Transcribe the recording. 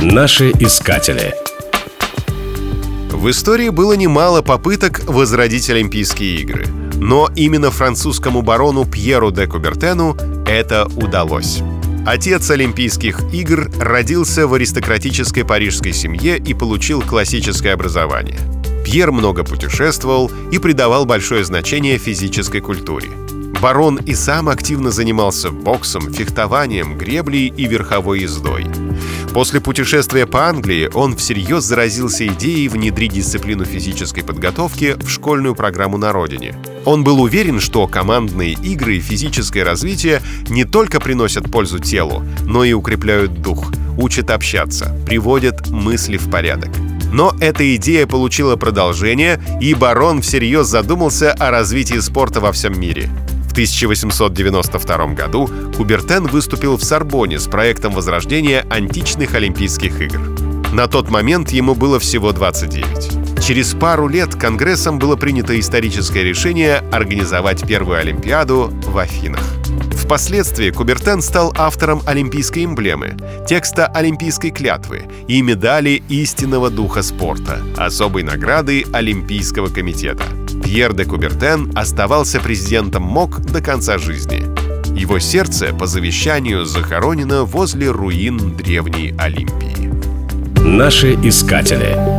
Наши искатели. В истории было немало попыток возродить Олимпийские игры. Но именно французскому барону Пьеру де Кубертену это удалось. Отец Олимпийских игр родился в аристократической парижской семье и получил классическое образование. Пьер много путешествовал и придавал большое значение физической культуре. Барон и сам активно занимался боксом, фехтованием, греблей и верховой ездой. После путешествия по Англии он всерьез заразился идеей внедрить дисциплину физической подготовки в школьную программу на родине. Он был уверен, что командные игры и физическое развитие не только приносят пользу телу, но и укрепляют дух, учат общаться, приводят мысли в порядок. Но эта идея получила продолжение, и барон всерьез задумался о развитии спорта во всем мире. В 1892 году Кубертен выступил в Сорбоне с проектом возрождения античных Олимпийских игр. На тот момент ему было всего 29. Через пару лет Конгрессом было принято историческое решение организовать первую Олимпиаду в Афинах. Впоследствии Кубертен стал автором олимпийской эмблемы, текста олимпийской клятвы и медали истинного духа спорта, особой награды Олимпийского комитета. Пьер де Кубертен оставался президентом МОК до конца жизни. Его сердце по завещанию захоронено возле руин древней Олимпии. Наши искатели.